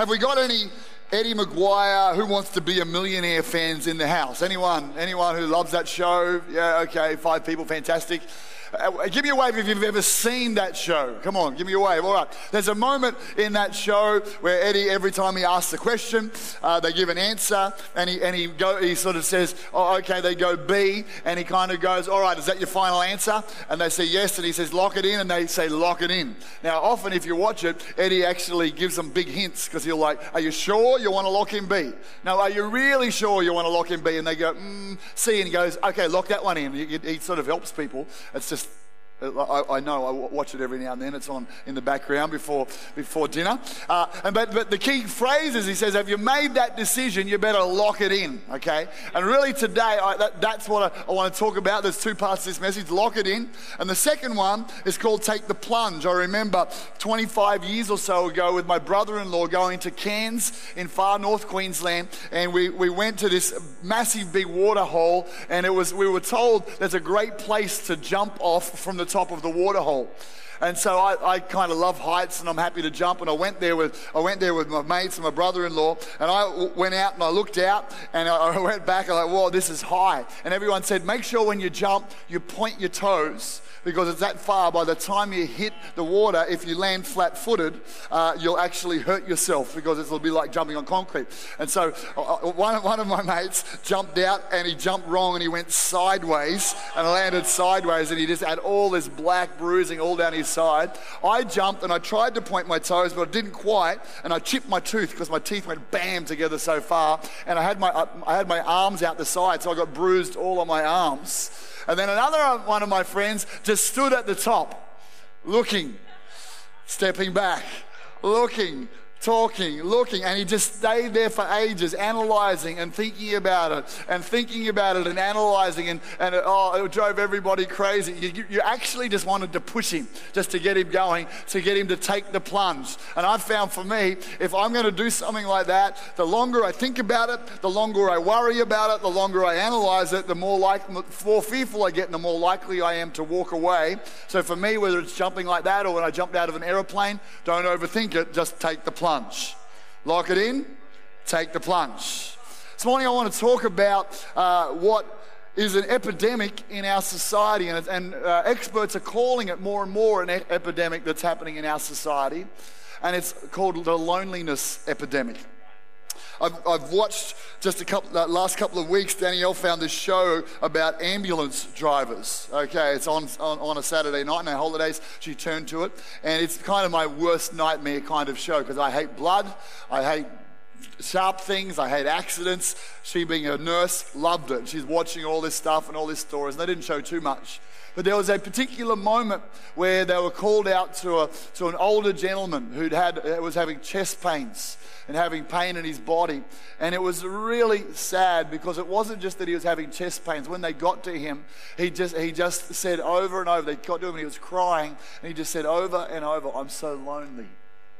Have we got any Eddie McGuire, Who Wants to Be a Millionaire fans in the house? Anyone? Anyone who loves that show? Yeah, okay, five people, fantastic. Uh, give me a wave if you've ever seen that show. Come on, give me a wave. All right. There's a moment in that show where Eddie, every time he asks a question, uh, they give an answer, and he and he go he sort of says, "Oh, okay." They go B, and he kind of goes, "All right, is that your final answer?" And they say yes, and he says, "Lock it in," and they say, "Lock it in." Now, often if you watch it, Eddie actually gives them big hints because he'll like, "Are you sure you want to lock in B?" Now, are you really sure you want to lock in B? And they go, mm, "C," and he goes, "Okay, lock that one in." He, he sort of helps people. It's just I, I, know I watch it every now and then. It's on in the background before, before dinner. Uh, and, but, but the key phrase is he says, Have you made that decision? You better lock it in, okay? And really today, I, that, that's what I, I want to talk about. There's two parts to this message lock it in. And the second one is called Take the Plunge. I remember 25 years or so ago with my brother in law going to Cairns in far north Queensland. And we, we went to this massive big water hole. And it was, we were told there's a great place to jump off from the top of the water hole. And so I, I kind of love heights and I'm happy to jump. And I went there with, I went there with my mates and my brother-in-law. And I went out and I looked out and I, I went back. and I like, whoa, this is high. And everyone said, make sure when you jump, you point your toes because it's that far. By the time you hit the water, if you land flat footed, uh, you'll actually hurt yourself because it'll be like jumping on concrete. And so uh, uh, one, one of my mates jumped out and he jumped wrong and he went sideways and landed sideways and he just had all this black bruising all down his side. I jumped and I tried to point my toes, but I didn't quite. And I chipped my tooth because my teeth went bam together so far. And I had my, uh, I had my arms out the side, so I got bruised all on my arms. And then another one of my friends just stood at the top, looking, stepping back, looking, talking, looking, and he just stayed there for ages, analyzing and thinking about it, and thinking about it and analyzing, and, and it, oh, it drove everybody crazy. You, you actually just wanted to push him, just to get him going, to get him to take the plunge. And I've found for me, if I'm going to do something like that, the longer I think about it, the longer I worry about it, the longer I analyze it, the more, like, more fearful I get, and the more likely I am to walk away. So for me, whether it's jumping like that or when I jumped out of an aeroplane, don't overthink it, just take the plunge plunge. Lock it in, take the plunge. This morning I want to talk about uh, what is an epidemic in our society, and, and uh, experts are calling it more and more an e- epidemic that's happening in our society, and it's called the loneliness epidemic. I've, I've watched just a couple, uh, last couple of weeks, Danielle found this show about ambulance drivers. Okay, it's on, on, on a Saturday night, no holidays. She turned to it, and it's kind of my worst nightmare kind of show because I hate blood, I hate sharp things. I hate accidents. She, being a nurse, loved it. She's watching all this stuff and all these stories, and they didn't show too much. But there was a particular moment where they were called out to, a, to an older gentleman who had, was having chest pains and having pain in his body. And it was really sad because it wasn't just that he was having chest pains. When they got to him, he just, he just said over and over, they got to him and he was crying, and he just said over and over, I'm so lonely.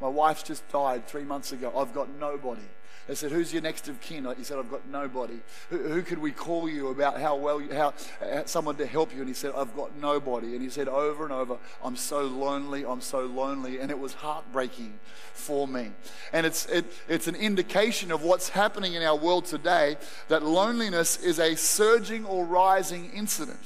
My wife's just died three months ago. I've got nobody. They said, Who's your next of kin? He said, I've got nobody. Who, who could we call you about how well, you, how, someone to help you? And he said, I've got nobody. And he said over and over, I'm so lonely, I'm so lonely. And it was heartbreaking for me. And it's, it, it's an indication of what's happening in our world today that loneliness is a surging or rising incident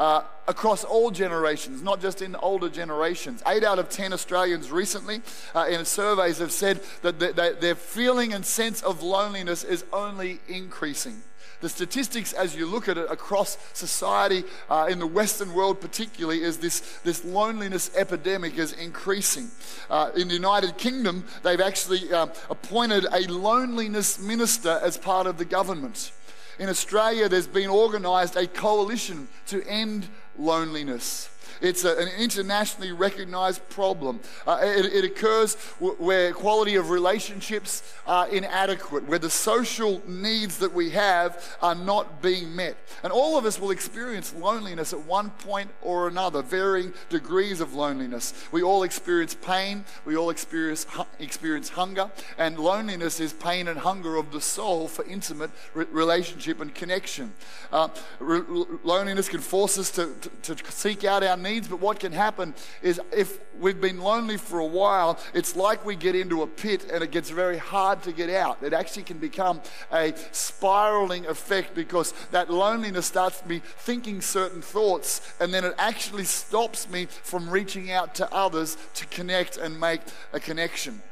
uh, across all generations, not just in older generations. Eight out of 10 Australians recently uh, in surveys have said that their feeling and sense of loneliness is only increasing. The statistics, as you look at it across society, uh, in the Western world particularly, is this, this loneliness epidemic is increasing. Uh, in the United Kingdom, they've actually uh, appointed a loneliness minister as part of the government. In Australia, there's been organised a coalition to end loneliness. It's a, an internationally recognized problem. Uh, it, it, occurs w- where quality of relationships are inadequate, where the social needs that we have are not being met. And all of us will experience loneliness at one point or another, varying degrees of loneliness. We all experience pain, we all experience, hu- experience hunger, and loneliness is pain and hunger of the soul for intimate re- relationship and connection. Uh, re- loneliness can force us to, to, to seek out our needs, but what can happen is if we've been lonely for a while, it's like we get into a pit and it gets very hard to get out. It actually can become a spiraling effect because that loneliness starts me thinking certain thoughts and then it actually stops me from reaching out to others to connect and make a connection.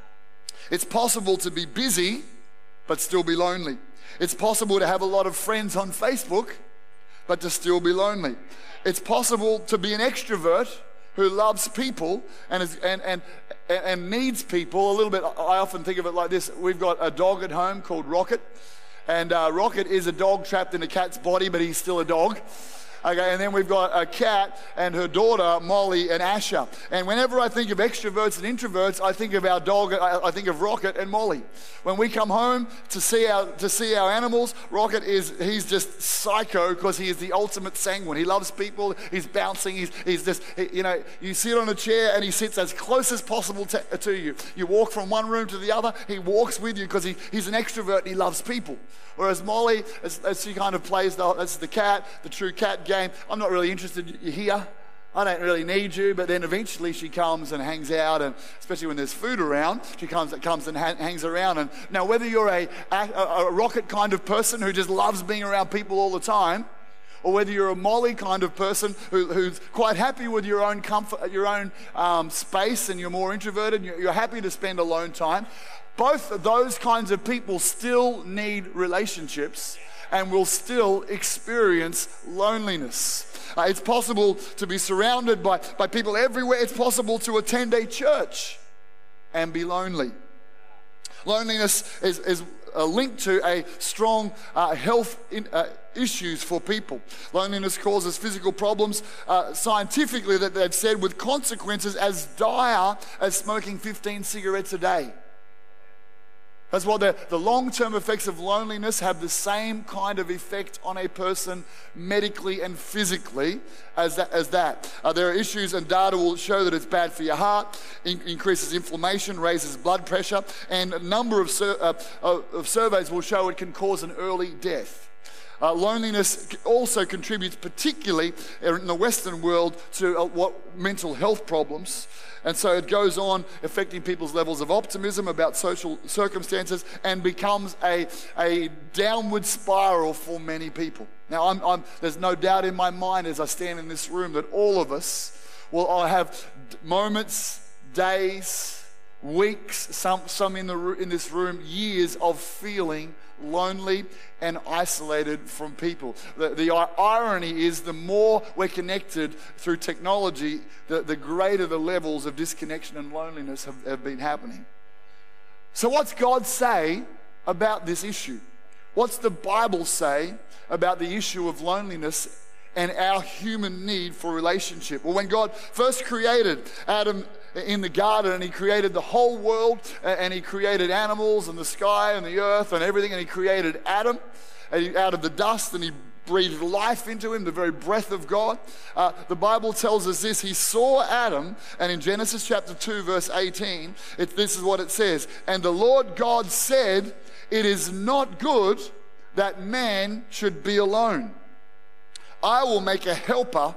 It's possible to be busy but still be lonely. It's possible to have a lot of friends on Facebook but to still be lonely. It's possible to be an extrovert who loves people and, is, and, and, and needs people a little bit. I often think of it like this we've got a dog at home called Rocket, and uh, Rocket is a dog trapped in a cat's body, but he's still a dog. Okay, and then we've got a cat and her daughter, Molly and Asher. And whenever I think of extroverts and introverts, I think of our dog, I think of Rocket and Molly. When we come home to see our, to see our animals, Rocket is, he's just psycho because he is the ultimate sanguine. He loves people, he's bouncing, he's, he's just, he, you know, you sit on a chair and he sits as close as possible to, to you. You walk from one room to the other, he walks with you because he, he's an extrovert and he loves people. Whereas Molly, as, as she kind of plays the, as the cat, the true cat game, I'm not really interested you here. I don't really need you. But then eventually she comes and hangs out, and especially when there's food around, she comes, comes and ha- hangs around. And now, whether you're a, a, a rocket kind of person who just loves being around people all the time, or whether you're a Molly kind of person who, who's quite happy with your own comfort, your own um, space, and you're more introverted, you're, you're happy to spend alone time both of those kinds of people still need relationships and will still experience loneliness. Uh, it's possible to be surrounded by, by people everywhere. It's possible to attend a church and be lonely. Loneliness is, is a link to a strong uh, health in, uh, issues for people. Loneliness causes physical problems, uh, scientifically, that they've said, with consequences as dire as smoking 15 cigarettes a day. That's why the, the long term effects of loneliness have the same kind of effect on a person medically and physically as that. As that. Uh, there are issues, and data will show that it's bad for your heart, in, increases inflammation, raises blood pressure, and a number of, sur- uh, of surveys will show it can cause an early death. Uh, loneliness also contributes, particularly in the Western world, to uh, what mental health problems. And so it goes on affecting people's levels of optimism about social circumstances and becomes a, a downward spiral for many people. Now, I'm, I'm, there's no doubt in my mind as I stand in this room that all of us will have moments, days, weeks, some, some in, the, in this room, years of feeling lonely and isolated from people. The, the irony is the more we're connected through technology, the, the greater the levels of disconnection and loneliness have, have been happening. So, what's God say about this issue? What's the Bible say about the issue of loneliness and our human need for relationship. Well, when God first created Adam in the garden and he created the whole world and he created animals and the sky and the earth and everything and he created Adam out of the dust and he breathed life into him, the very breath of God. Uh, the Bible tells us this. He saw Adam, and in Genesis chapter 2, verse 18, it, this is what it says And the Lord God said, It is not good that man should be alone. I will make a helper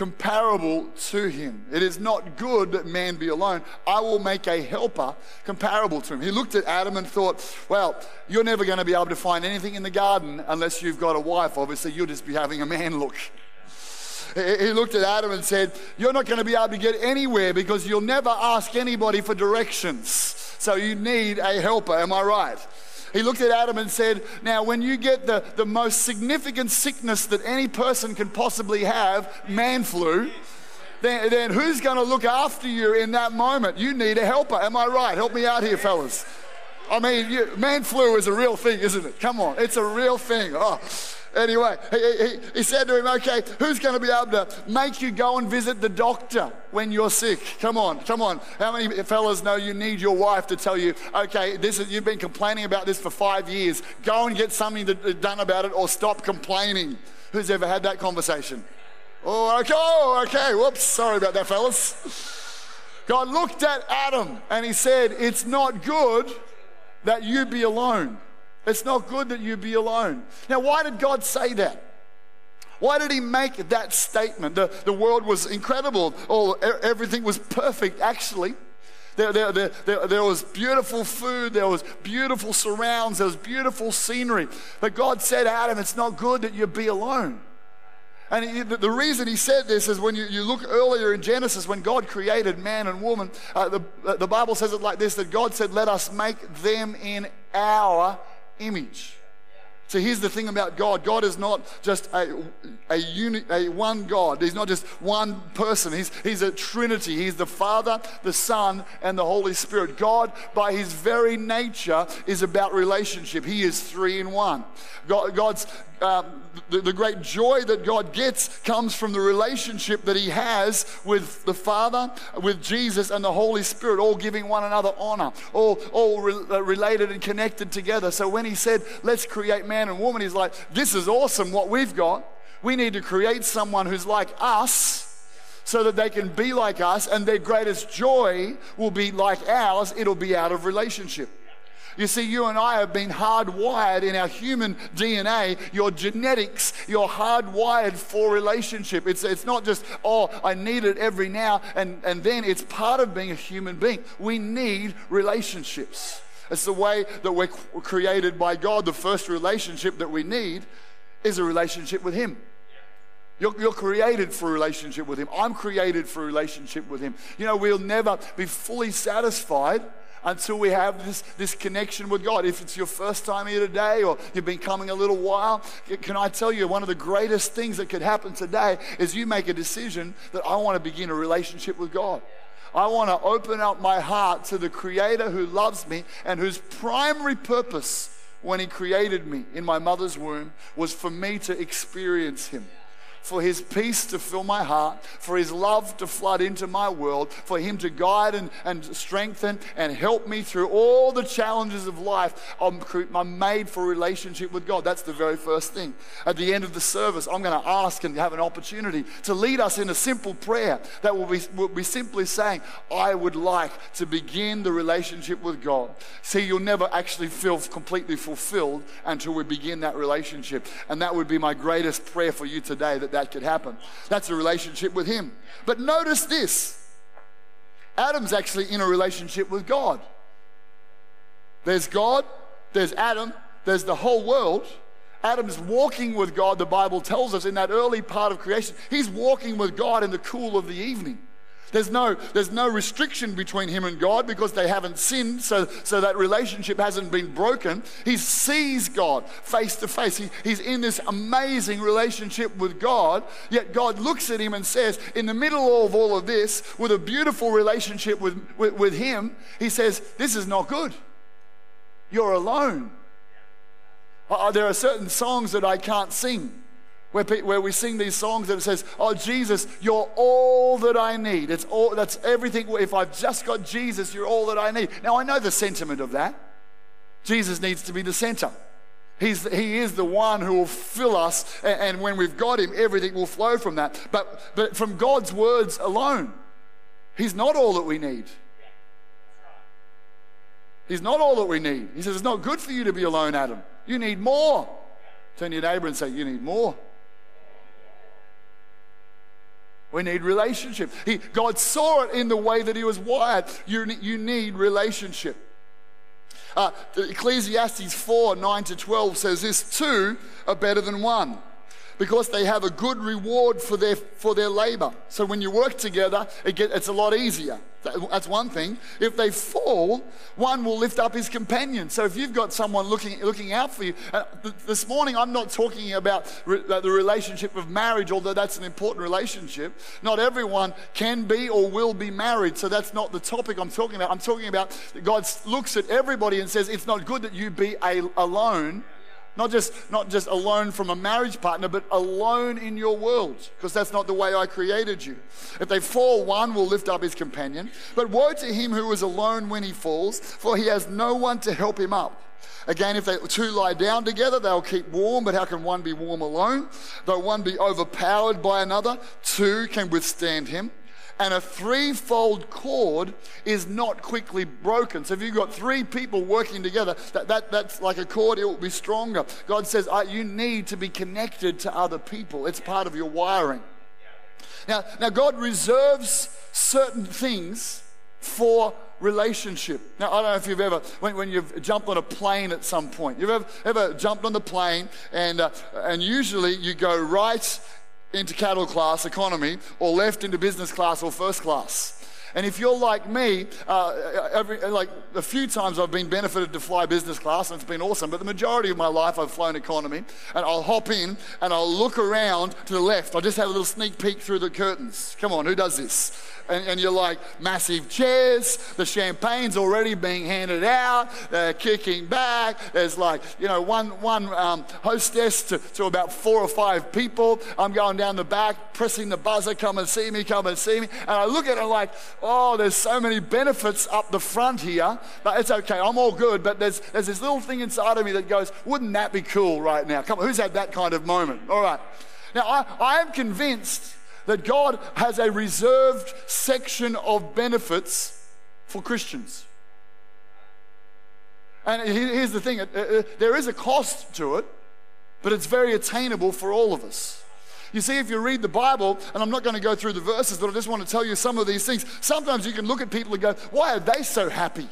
comparable to him. It is not good that man be alone. I will make a helper comparable to him. He looked at Adam and thought, well, you're never going to be able to find anything in the garden unless you've got a wife. Obviously, you'll just be having a man look. He looked at Adam and said, You're not going to be able to get anywhere because you'll never ask anybody for directions. So you need a helper. Am I right? He looked at Adam and said, Now, when you get the, the most significant sickness that any person can possibly have, man flu, then, then who's going to look after you in that moment? You need a helper. Am I right? Help me out here, fellas. I mean, you, man flu is a real thing, isn't it? Come on, it's a real thing. Oh. Anyway, he, he, he, said to him, Okay, who's going to be able to make you go and visit the doctor when you're sick? Come on, come on. How many fellas know you need your wife to tell you, Okay, this is, you've been complaining about this for five years. Go and get something to, uh, done about it or stop complaining. Who's ever had that conversation? Oh, okay, oh, okay. Whoops, sorry about that, fellas. God looked at Adam and he said, It's not good that you be alone. It's not good that you be alone. Now, why did God say that? Why did he make that statement? The, the world was incredible. All, everything was perfect, actually. There, there, there, there, there was beautiful food, there was beautiful surrounds, there was beautiful scenery. But God said, Adam, it's not good that you be alone. And he, the reason he said this is when you, you look earlier in Genesis, when God created man and woman, uh, the, uh, the Bible says it like this that God said, Let us make them in our image. So here's the thing about God God is not just a, a, uni, a one God, He's not just one person. He's, he's a trinity. He's the Father, the Son, and the Holy Spirit. God, by His very nature, is about relationship. He is three in one. God, God's um, the, the, great joy that God gets comes from the relationship that He has with the Father, with Jesus, and the Holy Spirit, all giving one another honor, all, all re- uh, related and connected together. So when He said, Let's create man and woman, He's like, This is awesome what we've got. We need to create someone who's like us so that they can be like us, and their greatest joy will be like ours. It'll be out of relationship. You see, you and I have been hardwired in our human DNA, your genetics, you're hardwired for relationship. It's, it's not just, oh, I need it every now and, and then. It's part of being a human being. We need relationships. It's the way that we're created by God. The first relationship that we need is a relationship with Him. You're, you're, created for a relationship with Him. I'm created for a relationship with Him. You know, we'll never be fully satisfied until we have this, this connection with God. If it's your first time here today or you've been coming a little while, can I tell you one of the greatest things that could happen today is you make a decision that I want to begin a relationship with God. I want to open up my heart to the Creator who loves me and whose primary purpose when He created me in my mother's womb was for me to experience Him for His peace to fill my heart, for His love to flood into my world, for Him to guide and, and strengthen and help me through all the challenges of life. I'm, I'm made for relationship with God. That's the very first thing. At the end of the service, I'm going to ask and have an opportunity to lead us in a simple prayer that will be, will be simply saying, I would like to begin the relationship with God. See, you'll never actually feel completely fulfilled until we begin that relationship. And that would be my greatest prayer for you today that that could happen. That's a relationship with Him. But notice this Adam's actually in a relationship with God. There's God, there's Adam, there's the whole world. Adam's walking with God, the Bible tells us in that early part of creation. He's walking with God in the cool of the evening. There's no, there's no restriction between him and God because they haven't sinned, so, so that relationship hasn't been broken. He sees God face to face. He, he's in this amazing relationship with God, yet God looks at him and says, in the middle of all of this, with a beautiful relationship with, with, with him, he says, This is not good. You're alone. Uh, there are certain songs that I can't sing where, where we sing these songs that it says, Oh, Jesus, you're all that I need. It's all, that's everything. If I've just got Jesus, you're all that I need. Now, I know the sentiment of that. Jesus needs to be the center. He's, he is the one who will fill us, and, and when we've got him, everything will flow from that. But, but from God's words alone, he's not all that we need. He's not all that we need. He says, It's not good for you to be alone, Adam. You need more. Turn to your neighbor and say, You need more. We need relationship. He, God saw it in the way that He was wired. You, you need relationship. Uh, Ecclesiastes 4 9 to 12 says this two are better than one because they have a good reward for their, for their labor. So when you work together, it get, it's a lot easier. That's one thing. If they fall, one will lift up his companion. So if you've got someone looking, looking out for you, uh, th- this morning I'm not talking about re- uh, the relationship of marriage, although that's an important relationship. Not everyone can be or will be married, so that's not the topic I'm talking about. I'm talking about God looks at everybody and says, It's not good that you be a- alone not just, not just alone from a marriage partner, but alone in your world, because that's not the way I created you. If they fall, one will lift up his companion. But woe to him who is alone when he falls, for he has no one to help him up. Again, if they two lie down together, they'll keep warm, but how can one be warm alone? Though one be overpowered by another, two can withstand him. And a threefold cord is not quickly broken. So if you've got three people working together, that, that, that's like a cord, it will be stronger. God says uh, you need to be connected to other people, it's part of your wiring. Now, now God reserves certain things for relationship. Now, I don't know if you've ever, when, when you've jumped on a plane at some point, you've ever, ever jumped on the plane and, uh, and usually you go right into cattle class economy or left into business class or first class. And if you're like me, uh, every, like a few times I've been benefited to fly business class and it's been awesome, but the majority of my life I've flown economy and I'll hop in and I'll look around to the left. I'll just have a little sneak peek through the curtains. Come on, who does this? And, and, you're like, massive chairs, the champagne's already being handed out, they're kicking back. There's like, you know, one, one um, hostess to, to about four or five people. I'm going down the back, pressing the buzzer, come and see me, come and see me. And I look at it like, oh, there's so many benefits up the front here, but it's okay, I'm all good. But there's, there's this little thing inside of me that goes, wouldn't that be cool right now? Come on, who's had that kind of moment? All right. Now, I, I am convinced that God has a reserved section of benefits for Christians. And here's the thing there is a cost to it, but it's very attainable for all of us. You see, if you read the Bible, and I'm not going to go through the verses, but I just want to tell you some of these things. Sometimes you can look at people and go, Why are they so happy?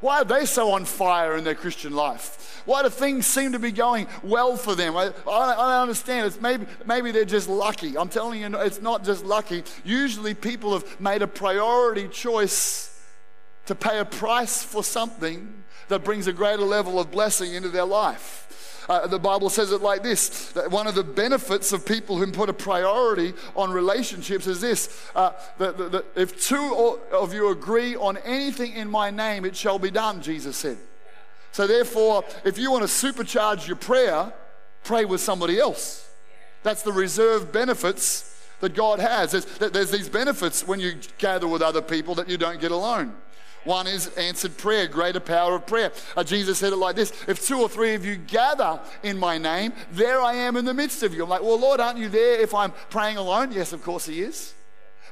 Why are they so on fire in their Christian life? Why do things seem to be going well for them? I, I, I understand. It's maybe, maybe they're just lucky. I'm telling you, it's not just lucky. Usually, people have made a priority choice to pay a price for something that brings a greater level of blessing into their life. Uh, the Bible says it like this that one of the benefits of people who put a priority on relationships is this uh, that, that, that if two of you agree on anything in my name, it shall be done, Jesus said. So, therefore, if you want to supercharge your prayer, pray with somebody else. That's the reserved benefits that God has. There's, there's these benefits when you gather with other people that you don't get alone. One is answered prayer, greater power of prayer. Uh, Jesus said it like this If two or three of you gather in my name, there I am in the midst of you. I'm like, well, Lord, aren't you there if I'm praying alone? Yes, of course He is.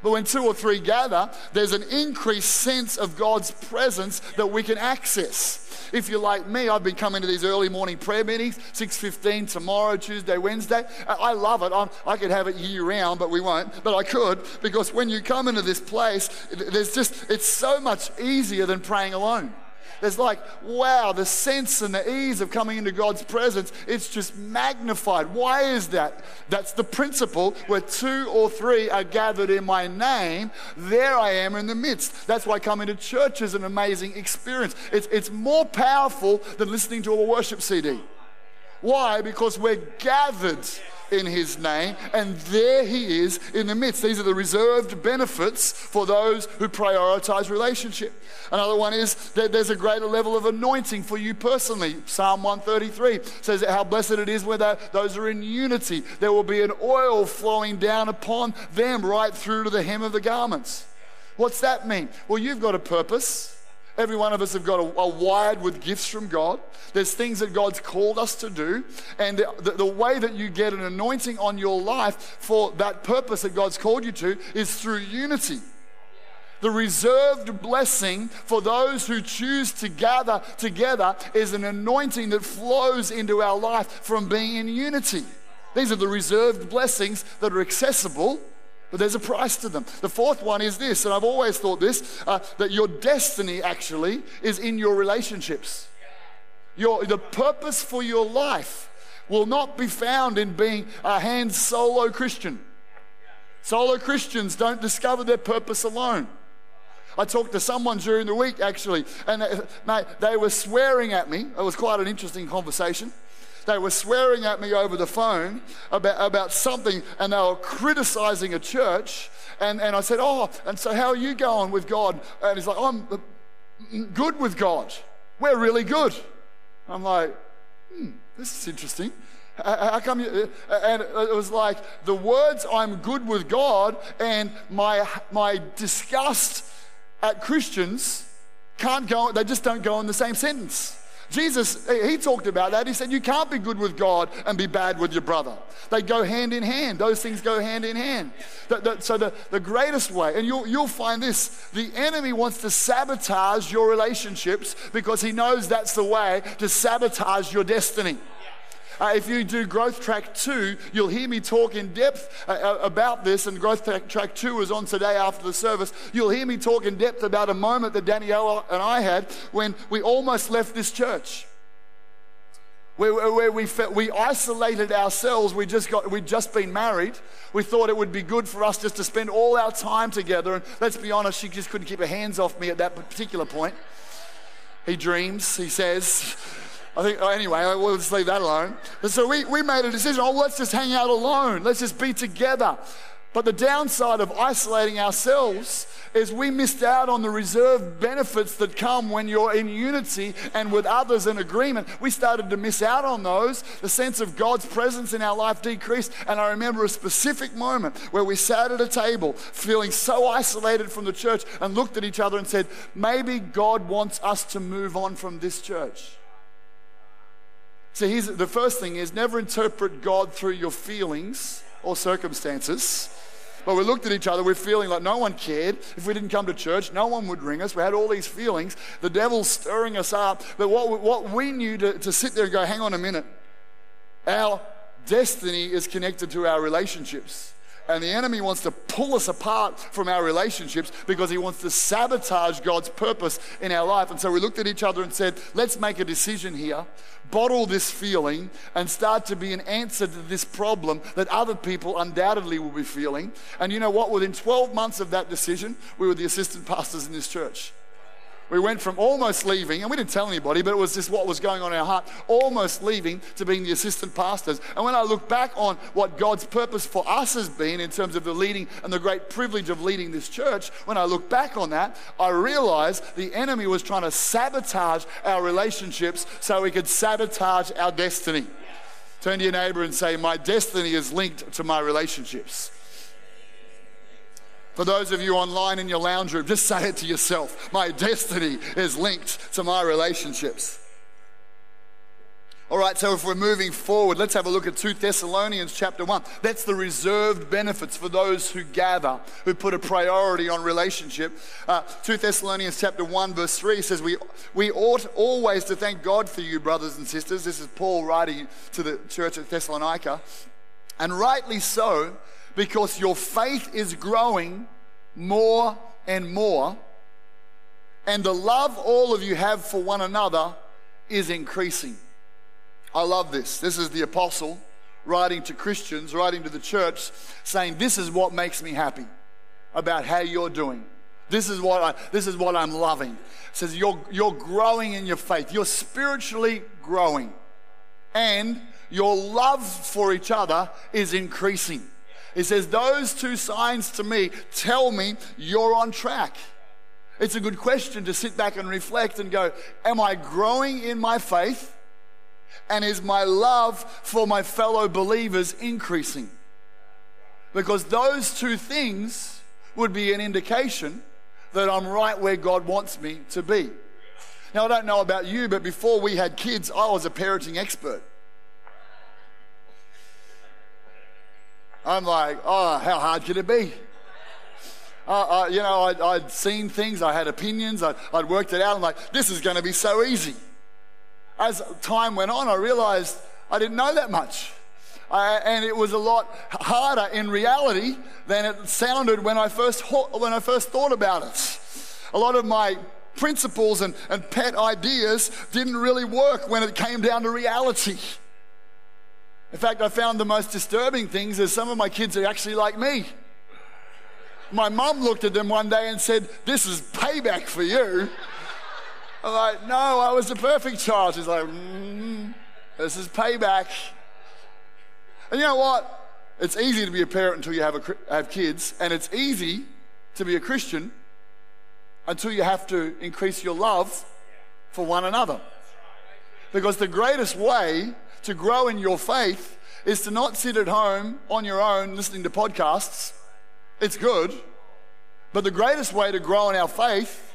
But when two or three gather, there's an increased sense of God's presence that we can access. If you're like me, I've been coming to these early morning prayer meetings, 6.15 tomorrow, Tuesday, Wednesday. I love it. I'm, i could have it year round, but we won't. But I could because when you come into this place, there's just, it's so much easier than praying alone. There's like, wow, the sense and the ease of coming into God's presence, it's just magnified. Why is that? That's the principle where two or three are gathered in my name, there I am in the midst. That's why coming to church is an amazing experience. It's, it's more powerful than listening to a worship CD. Why? Because we're gathered in his name, and there he is in the midst. These are the reserved benefits for those who prioritize relationship. Another one is that there's a greater level of anointing for you personally. Psalm 133 says that how blessed it is where those are in unity. There will be an oil flowing down upon them right through to the hem of the garments. What's that mean? Well, you've got a purpose. Every one of us have got a, a wired with gifts from God. There's things that God's called us to do. And the, the, the, way that you get an anointing on your life for that purpose that God's called you to is through unity. The reserved blessing for those who choose to gather together is an anointing that flows into our life from being in unity. These are the reserved blessings that are accessible but there's a price to them. The fourth one is this, and I've always thought this uh, that your destiny actually is in your relationships. Your, the purpose for your life will not be found in being a hand solo Christian. Solo Christians don't discover their purpose alone. I talked to someone during the week actually, and they, mate, they were swearing at me. It was quite an interesting conversation. They were swearing at me over the phone about, about something and they were criticizing a church. And, and I said, Oh, and so how are you going with God? And he's like, I'm mm, good with God. We're really good. I'm like, hmm, this is interesting. How come you? Uh, uh, and it was like the words "I'm good with God" and my my disgust at Christians can't go. They just don't go in the same sentence. Jesus, he talked about that. He said, You can't be good with God and be bad with your brother. They go hand in hand. Those things go hand in hand. The, the, so, the, the greatest way, and you'll, you'll find this the enemy wants to sabotage your relationships because he knows that's the way to sabotage your destiny. Uh, if you do Growth Track 2, you'll hear me talk in depth uh, uh about this, and Growth Track, track 2 is on today after the service. You'll hear me talk in depth about a moment that Danielle and I had when we almost left this church. Where, where we, felt, we isolated ourselves, we just got, we'd just been married. We thought it would be good for us just to spend all our time together. And let's be honest, she just couldn't keep her hands off me at that particular point. He dreams, he says. I think, oh, anyway, we'll just leave that alone. And so we, we made a decision oh, let's just hang out alone. Let's just be together. But the downside of isolating ourselves is we missed out on the reserved benefits that come when you're in unity and with others in agreement. We started to miss out on those. The sense of God's presence in our life decreased. And I remember a specific moment where we sat at a table feeling so isolated from the church and looked at each other and said, maybe God wants us to move on from this church. So here's the first thing is never interpret God through your feelings or circumstances. But we looked at each other, we're feeling like no one cared. If we didn't come to church, no one would ring us. We had all these feelings. The devil's stirring us up. But what, what we knew to, to sit there and go, hang on a minute. Our destiny is connected to our relationships. And the enemy wants to pull us apart from our relationships because he wants to sabotage God's purpose in our life. And so we looked at each other and said, let's make a decision here, bottle this feeling, and start to be an answer to this problem that other people undoubtedly will be feeling. And you know what? Within 12 months of that decision, we were the assistant pastors in this church. We went from almost leaving, and we didn't tell anybody, but it was just what was going on in our heart, almost leaving to being the assistant pastors. And when I look back on what God's purpose for us has been in terms of the leading and the great privilege of leading this church, when I look back on that, I realize the enemy was trying to sabotage our relationships so we could sabotage our destiny. Turn to your neighbor and say, My destiny is linked to my relationships. For those of you online in your lounge room, just say it to yourself. My destiny is linked to my relationships. All right, so if we're moving forward, let's have a look at 2 Thessalonians chapter 1. That's the reserved benefits for those who gather, who put a priority on relationship. Uh, 2 Thessalonians chapter 1, verse 3 says, we, we ought always to thank God for you, brothers and sisters. This is Paul writing to the church at Thessalonica. And rightly so, because your faith is growing more and more, and the love all of you have for one another is increasing. I love this. This is the apostle writing to Christians, writing to the church, saying, This is what makes me happy about how you're doing. This is what, I, this is what I'm loving. It says, you're, you're growing in your faith, you're spiritually growing, and your love for each other is increasing. It says, Those two signs to me tell me you're on track. It's a good question to sit back and reflect and go, Am I growing in my faith? And is my love for my fellow believers increasing? Because those two things would be an indication that I'm right where God wants me to be. Now, I don't know about you, but before we had kids, I was a parenting expert. I'm like, oh, how hard could it be? Uh, uh, you know, I'd, I'd, seen things, I had opinions, I'd, I'd worked it out. I'm like, this is going to be so easy. As time went on, I realized I didn't know that much. Uh, and it was a lot harder in reality than it sounded when I first, when I first thought about it. A lot of my principles and, and pet ideas didn't really work when it came down to reality. In fact, I found the most disturbing things is some of my kids are actually like me. My mum looked at them one day and said, This is payback for you. I'm like, No, I was the perfect child. She's like, mm, This is payback. And you know what? It's easy to be a parent until you have, a, have kids, and it's easy to be a Christian until you have to increase your love for one another. Because the greatest way to grow in your faith is to not sit at home on your own listening to podcasts. It's good. But the greatest way to grow in our faith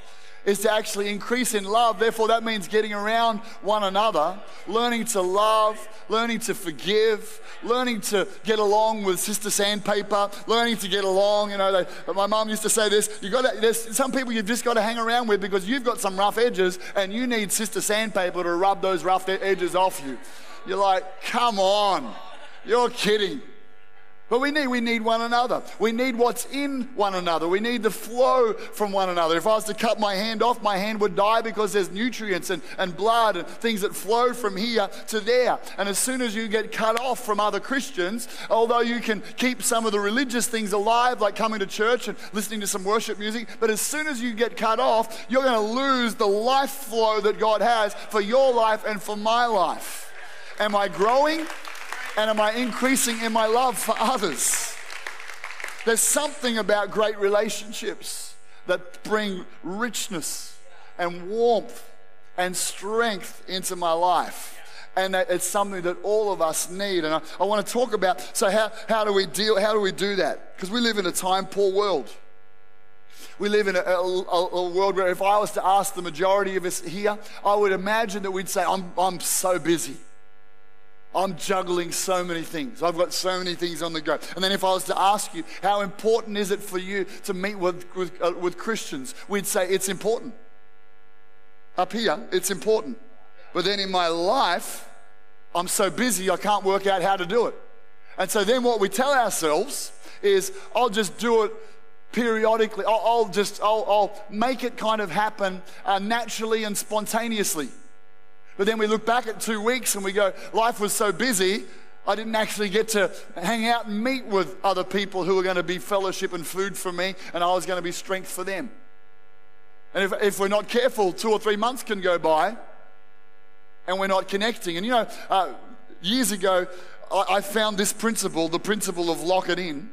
is to actually increase in love. Therefore, that means getting around one another, learning to love, learning to forgive, learning to get along with Sister Sandpaper, learning to get along. You know, they, my mom used to say this: you got there's some people you've just got to hang around with because you've got some rough edges, and you need Sister Sandpaper to rub those rough edges off you. You're like, come on, you're kidding. But we need, we need one another. We need what's in one another. We need the flow from one another. If I was to cut my hand off, my hand would die because there's nutrients and, and blood and things that flow from here to there. And as soon as you get cut off from other Christians, although you can keep some of the religious things alive, like coming to church and listening to some worship music, but as soon as you get cut off, you're going to lose the life flow that God has for your life and for my life. Am I growing? And am I increasing in my love for others? There's something about great relationships that bring richness and warmth and strength into my life. And it's something that all of us need. And I, I want to talk about so, how, how do we deal? How do we do that? Because we live in a time poor world. We live in a, a, a, world where if I was to ask the majority of us here, I would imagine that we'd say, I'm, I'm so busy. I'm juggling so many things. I've got so many things on the go. And then if I was to ask you, how important is it for you to meet with, with, uh, with Christians? We'd say it's important. Up here, it's important. But then in my life, I'm so busy, I can't work out how to do it. And so then what we tell ourselves is, I'll just do it periodically. I'll, I'll just, I'll, I'll, make it kind of happen uh, naturally and spontaneously. But then we look back at two weeks and we go, life was so busy, I didn't actually get to hang out and meet with other people who were going to be fellowship and food for me, and I was going to be strength for them. And if, if we're not careful, two or three months can go by and we're not connecting. And you know, uh, years ago, I, I found this principle, the principle of lock it in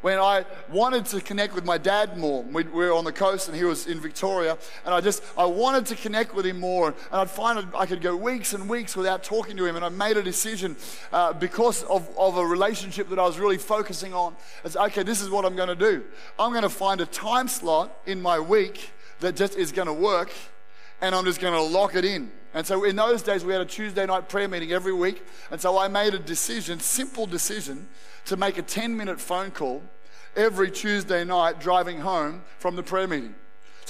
when I wanted to connect with my dad more. We, were on the coast and he was in Victoria, and I just I wanted to connect with him more. And I'd find I could go weeks and weeks without talking to him. And I made a decision uh, because of, of a relationship that I was really focusing on. It's okay, this is what I'm going to do. I'm going to find a time slot in my week that just is going to work, and I'm just going to lock it in. And so in those days, we had a Tuesday night prayer meeting every week. And so I made a decision, simple decision, to make a 10 minute phone call every Tuesday night driving home from the prayer meeting.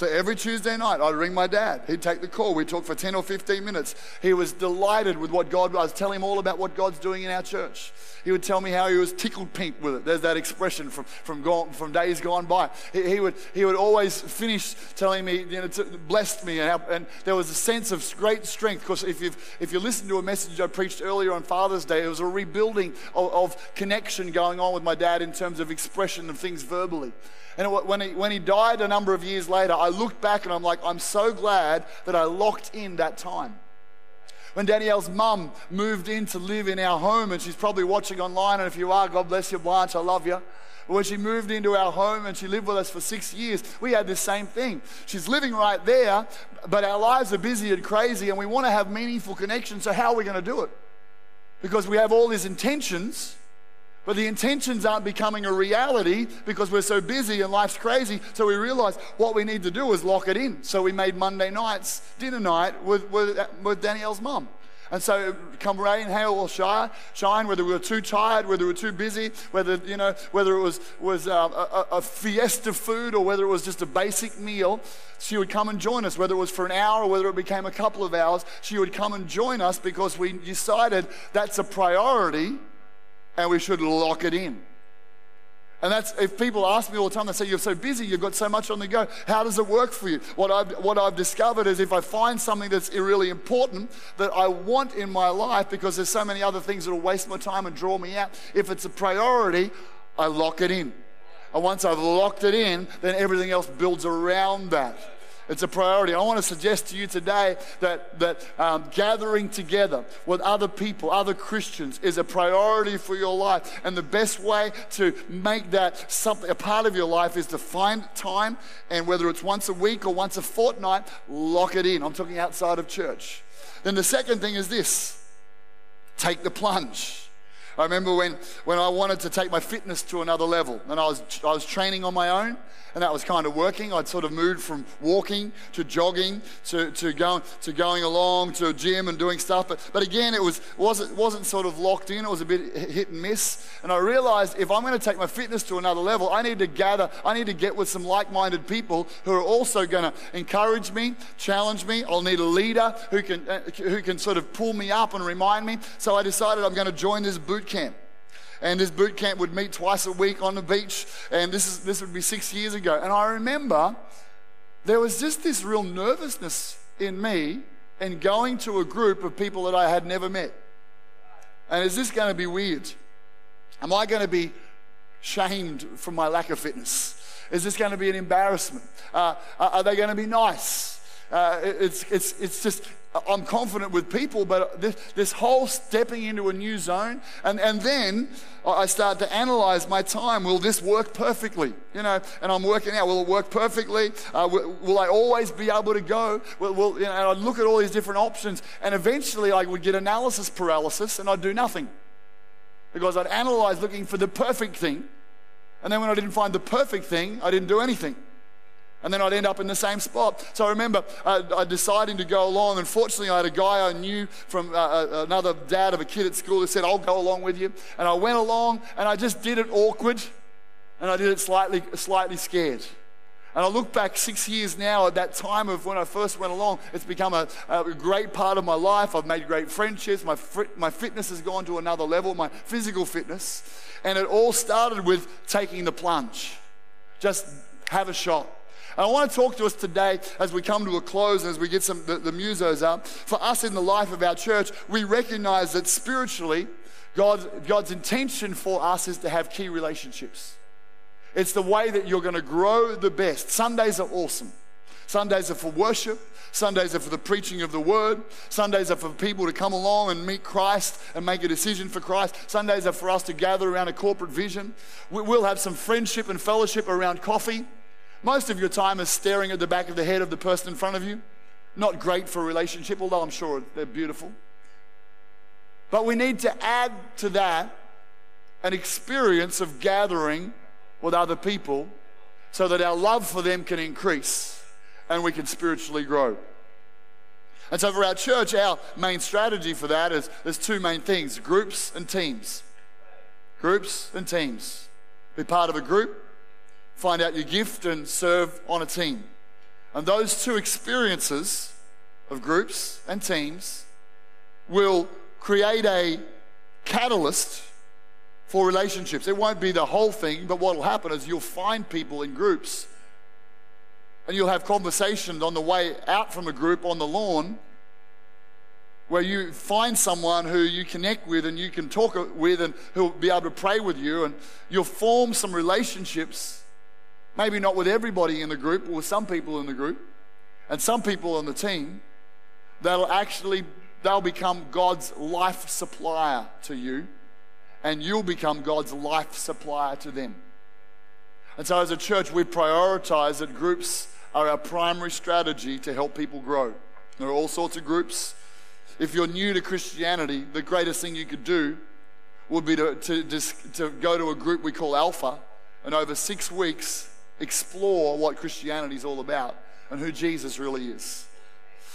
So every Tuesday night, I'd ring my dad. He'd take the call. We'd talk for 10 or 15 minutes. He was delighted with what God was. Telling him all about what God's doing in our church. He would tell me how he was tickled pink with it. There's that expression from, from, gone, from days gone by. He, he, would, he would always finish telling me, you know, to, blessed me. And, how, and there was a sense of great strength. Because if, you've, if you listen to a message I preached earlier on Father's Day, it was a rebuilding of, of connection going on with my dad in terms of expression of things verbally. And when he, when he died a number of years later, I looked back and I'm like, I'm so glad that I locked in that time. When Danielle's mum moved in to live in our home, and she's probably watching online, and if you are, God bless you, Blanche, I love you. But when she moved into our home and she lived with us for six years, we had the same thing. She's living right there, but our lives are busy and crazy, and we want to have meaningful connections. So, how are we going to do it? Because we have all these intentions, but the intentions aren't becoming a reality because we're so busy and life's crazy. So we realized what we need to do is lock it in. So we made Monday nights dinner night with, with, with Danielle's mum. And so, come rain, hail, or shine, shine, whether we were too tired, whether we were too busy, whether you know, whether it was was uh, a, a, fiesta food or whether it was just a basic meal, she would come and join us. Whether it was for an hour or whether it became a couple of hours, she would come and join us because we decided that's a priority and we should lock it in. And that's if people ask me all the time, they say, You're so busy, you've got so much on the go. How does it work for you? What I've, what I've discovered is if I find something that's really important that I want in my life because there's so many other things that will waste my time and draw me out, if it's a priority, I lock it in. And once I've locked it in, then everything else builds around that. It's a priority. I want to suggest to you today that, that um, gathering together with other people, other Christians, is a priority for your life. And the best way to make that something, a part of your life is to find time, and whether it's once a week or once a fortnight, lock it in. I'm talking outside of church. Then the second thing is this take the plunge. I remember when, when I wanted to take my fitness to another level and I was, I was training on my own and that was kind of working. I'd sort of moved from walking to jogging to, to, going, to going along to a gym and doing stuff. But, but again, it was, wasn't, wasn't sort of locked in. It was a bit hit and miss. And I realized if I'm going to take my fitness to another level, I need to gather, I need to get with some like minded people who are also going to encourage me, challenge me. I'll need a leader who can, uh, who can sort of pull me up and remind me. So I decided I'm going to join this boot camp and this boot camp would meet twice a week on the beach, and this, is, this would be six years ago. And I remember there was just this real nervousness in me in going to a group of people that I had never met. And is this going to be weird? Am I going to be shamed for my lack of fitness? Is this going to be an embarrassment? Uh, are they going to be nice? Uh, it's, it's, it's just, I'm confident with people, but this, this, whole stepping into a new zone, and, and then I start to analyze my time. Will this work perfectly? You know, and I'm working out, will it work perfectly? Uh, will, will, I always be able to go? Will, will, you know, and I'd look at all these different options, and eventually I would get analysis paralysis and I'd do nothing. Because I'd analyze looking for the perfect thing, and then when I didn't find the perfect thing, I didn't do anything and then I'd end up in the same spot. So I remember uh, I deciding to go along. Unfortunately, I had a guy I knew from uh, uh, another dad of a kid at school who said, I'll go along with you. And I went along and I just did it awkward and I did it slightly, slightly scared. And I look back six years now at that time of when I first went along. It's become a, a great part of my life. I've made great friendships. My, my fitness has gone to another level, my physical fitness. And it all started with taking the plunge. Just have a shot and I want to talk to us today as we come to a close, and as we get some the, the musos up. For us in the life of our church, we recognize that spiritually, God's, God's intention for us is to have key relationships. It's the way that you're going to grow the best. Sundays are awesome. Sundays are for worship. Sundays are for the preaching of the word. Sundays are for people to come along and meet Christ and make a decision for Christ. Sundays are for us to gather around a corporate vision. We'll have some friendship and fellowship around coffee. Most of your time is staring at the back of the head of the person in front of you. Not great for a relationship, although I'm sure they're beautiful. But we need to add to that an experience of gathering with other people so that our love for them can increase and we can spiritually grow. And so for our church, our main strategy for that is there's two main things groups and teams. Groups and teams. Be part of a group find out your gift, and serve on a team. And those two experiences of groups and teams will create a catalyst for relationships. It won't be the whole thing, but what will happen is you'll find people in groups and you'll have conversations on the way out from a group on the lawn where you find someone who you connect with and you can talk with and who'll be able to pray with you and you'll form some relationships Maybe not with everybody in the group, or with some people in the group, and some people on the team that'll actually they'll become God's life supplier to you, and you'll become God's life supplier to them. And so, as a church, we prioritize that groups are our primary strategy to help people grow. There are all sorts of groups. If you're new to Christianity, the greatest thing you could do would be to, to, to go to a group we call Alpha, and over six weeks, explore what Christianity is all about and who Jesus really is.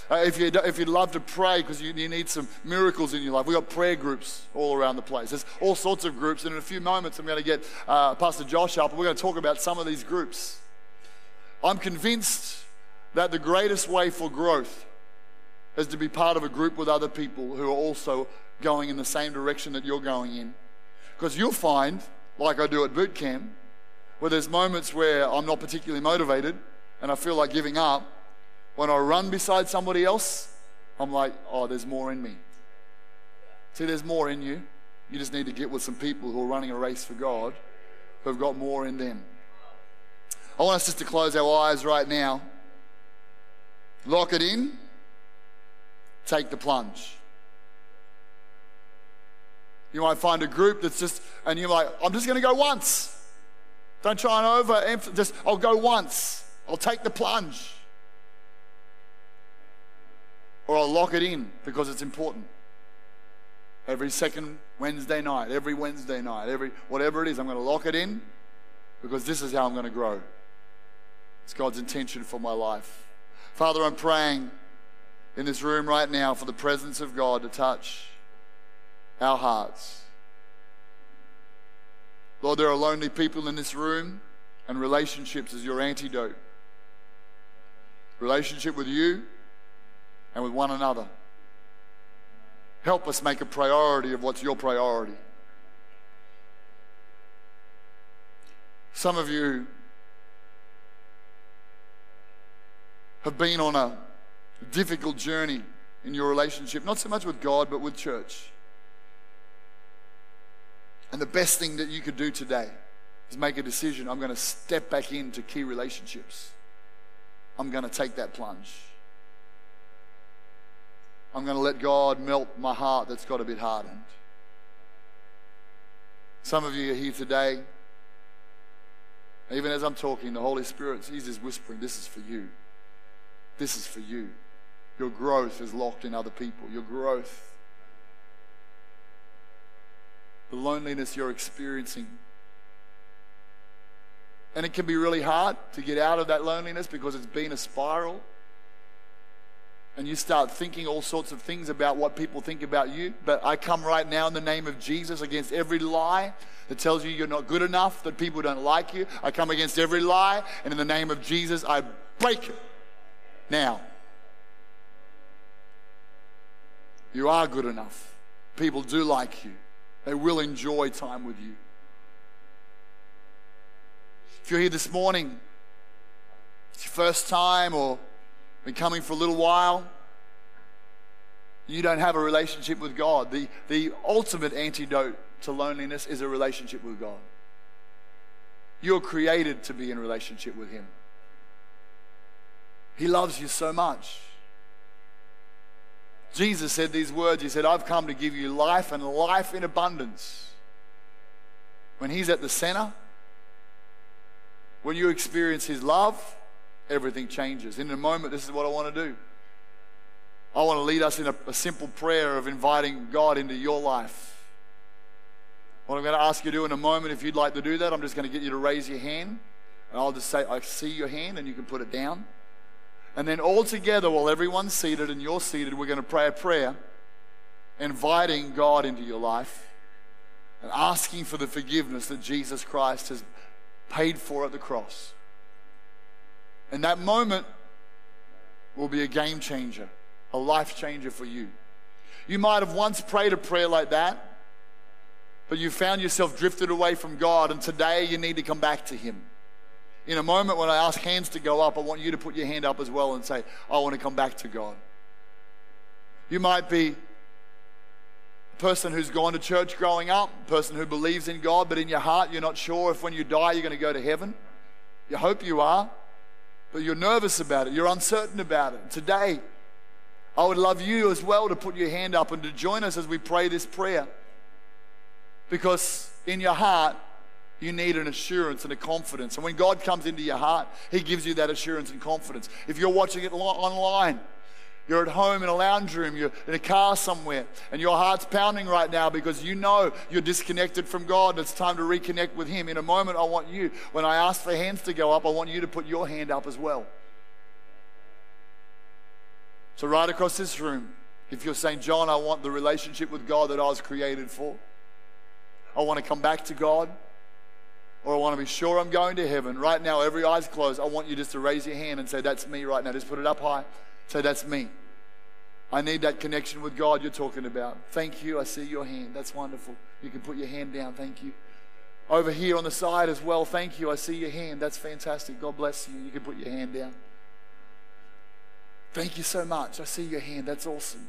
Uh, if, you, if you'd love to pray because you, you, need some miracles in your life, we've got prayer groups all around the place. There's all sorts of groups, and in a few moments, I'm going to get uh, Pastor Josh up and we're going to talk about some of these groups. I'm convinced that the greatest way for growth is to be part of a group with other people who are also going in the same direction that you're going in. Because you'll find, like I do at boot camp, where there's moments where I'm not particularly motivated and I feel like giving up, when I run beside somebody else, I'm like, oh, there's more in me. See, there's more in you. You just need to get with some people who are running a race for God, who have got more in them. I want us just to close our eyes right now. Lock it in. Take the plunge. You might find a group that's just, and you're like, I'm just going to go once. Don't try and over just I'll go once. I'll take the plunge. Or I'll lock it in because it's important. Every second Wednesday night, every Wednesday night, every whatever it is, I'm going to lock it in because this is how I'm going to grow. It's God's intention for my life. Father, I'm praying in this room right now for the presence of God to touch our hearts. Lord, there are lonely people in this room, and relationships is your antidote. Relationship with you and with one another. Help us make a priority of what's your priority. Some of you have been on a difficult journey in your relationship, not so much with God, but with church. And the best thing that you could do today is make a decision. I'm going to step back into key relationships. I'm going to take that plunge. I'm going to let God melt my heart that's got a bit hardened. Some of you are here today. Even as I'm talking, the Holy Spirit, just whispering, This is for you. This is for you. Your growth is locked in other people. Your growth, the loneliness you're experiencing. And it can be really hard to get out of that loneliness because it's been a spiral. And you start thinking all sorts of things about what people think about you. But I come right now in the name of Jesus against every lie that tells you you're not good enough, that people don't like you. I come against every lie, and in the name of Jesus, I break it now. You are good enough. People do like you, they will enjoy time with you. If you're here this morning, it's your first time or been coming for a little while, you don't have a relationship with God. The, the ultimate antidote to loneliness is a relationship with God. You're created to be in relationship with Him. He loves you so much. Jesus said these words He said, I've come to give you life and life in abundance. When He's at the center, when you experience His love, everything changes. In a moment, this is what I want to do. I want to lead us in a, a simple prayer of inviting God into your life. What I'm going to ask you to do in a moment, if you'd like to do that, I'm just going to get you to raise your hand. And I'll just say, I see your hand, and you can put it down. And then all together, while everyone's seated and you're seated, we're going to pray a prayer inviting God into your life and asking for the forgiveness that Jesus Christ has paid for at the cross. And that moment will be a game changer, a life changer for you. You might have once prayed a prayer like that, but you found yourself drifted away from God, and today you need to come back to Him in a moment when I ask hands to go up, I want you to put your hand up as well and say, I want to come back to God. You might be a person who's gone to church growing up, a person who believes in God, but in your heart you're not sure if when you die you're going to go to heaven. You hope you are, but you're nervous about it, you're uncertain about it. Today, I would love you as well to put your hand up and to join us as we pray this prayer. Because in your heart, you need an assurance and a confidence. And when God comes into your heart, He gives you that assurance and confidence. If you're watching it online, you're at home in a lounge room, you're in a car somewhere, and your heart's pounding right now because you know you're disconnected from God and it's time to reconnect with Him. In a moment, I want you, when I ask for hands to go up, I want you to put your hand up as well. So, right across this room, if you're saying, John, I want the relationship with God that I was created for, I want to come back to God or I want to be sure I'm going to heaven. Right now, every eye's closed. I want you just to raise your hand and say, That's me right now. Just put it up high. Say, That's me. I need that connection with God you're talking about. Thank you. I see your hand. That's wonderful. You can put your hand down. Thank you. Over here on the side as well. Thank you. I see your hand. That's fantastic. God bless you. You can put your hand down. Thank you so much. I see your hand. That's awesome.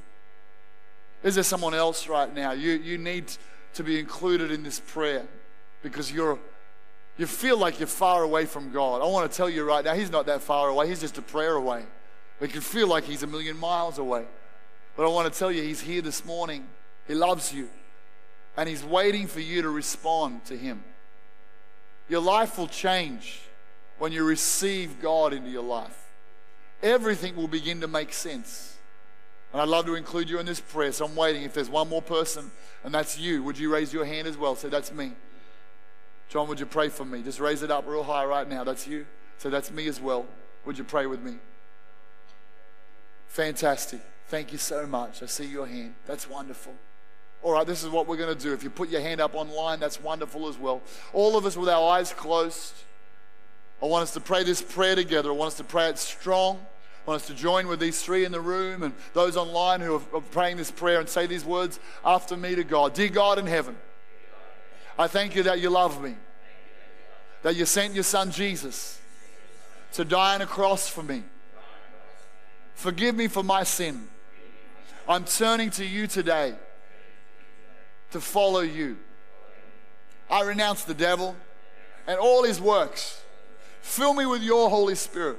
Is there someone else right now? You, you need to be included in this prayer because you're you feel like you're far away from God. I want to tell you right now, He's not that far away. He's just a prayer away. We can feel like He's a million miles away. But I want to tell you, He's here this morning. He loves you. And He's waiting for you to respond to Him. Your life will change when you receive God into your life. Everything will begin to make sense. And I'd love to include you in this prayer. So I'm waiting. If there's one more person, and that's you, would you raise your hand as well? Say, That's me. John, would you pray for me? Just raise it up real high right now. That's you. So That's me as well. Would you pray with me? Fantastic. Thank you so much. I see your hand. That's wonderful. All right, this is what we're going to do. If you put your hand up online, that's wonderful as well. All of us with our eyes closed. I want us to pray this prayer together. I want us to pray it strong. I want us to join with these three in the room and those online who are praying this prayer and say these words after me to God. Dear God in heaven, I thank you that you love me, that you sent your son Jesus to die on a cross for me. Forgive me for my sin. I'm turning to you today to follow you. I renounce the devil and all his works. Fill me with your Holy Spirit.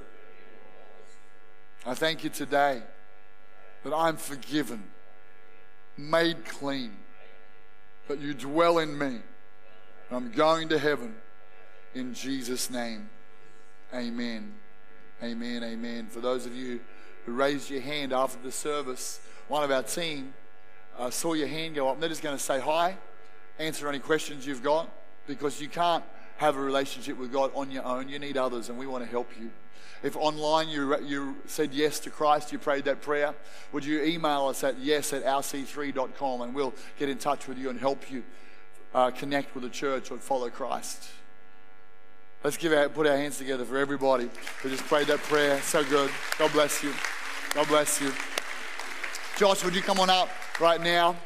I thank you today that I'm forgiven, made clean, that you dwell in me. I'm going to heaven in Jesus' name. Amen. Amen. Amen. For those of you who raised your hand after the service, one of our team uh, saw your hand go up. They're just going to say hi, answer any questions you've got, because you can't have a relationship with God on your own. You need others, and we want to help you. If online you, you said yes to Christ, you prayed that prayer, would you email us at yes at rc3.com and we'll get in touch with you and help you uh, connect with the church or follow Christ. Let's give our, put our hands together for everybody who just prayed that prayer. So good. God bless you. God bless you. Josh, would you come on up right now?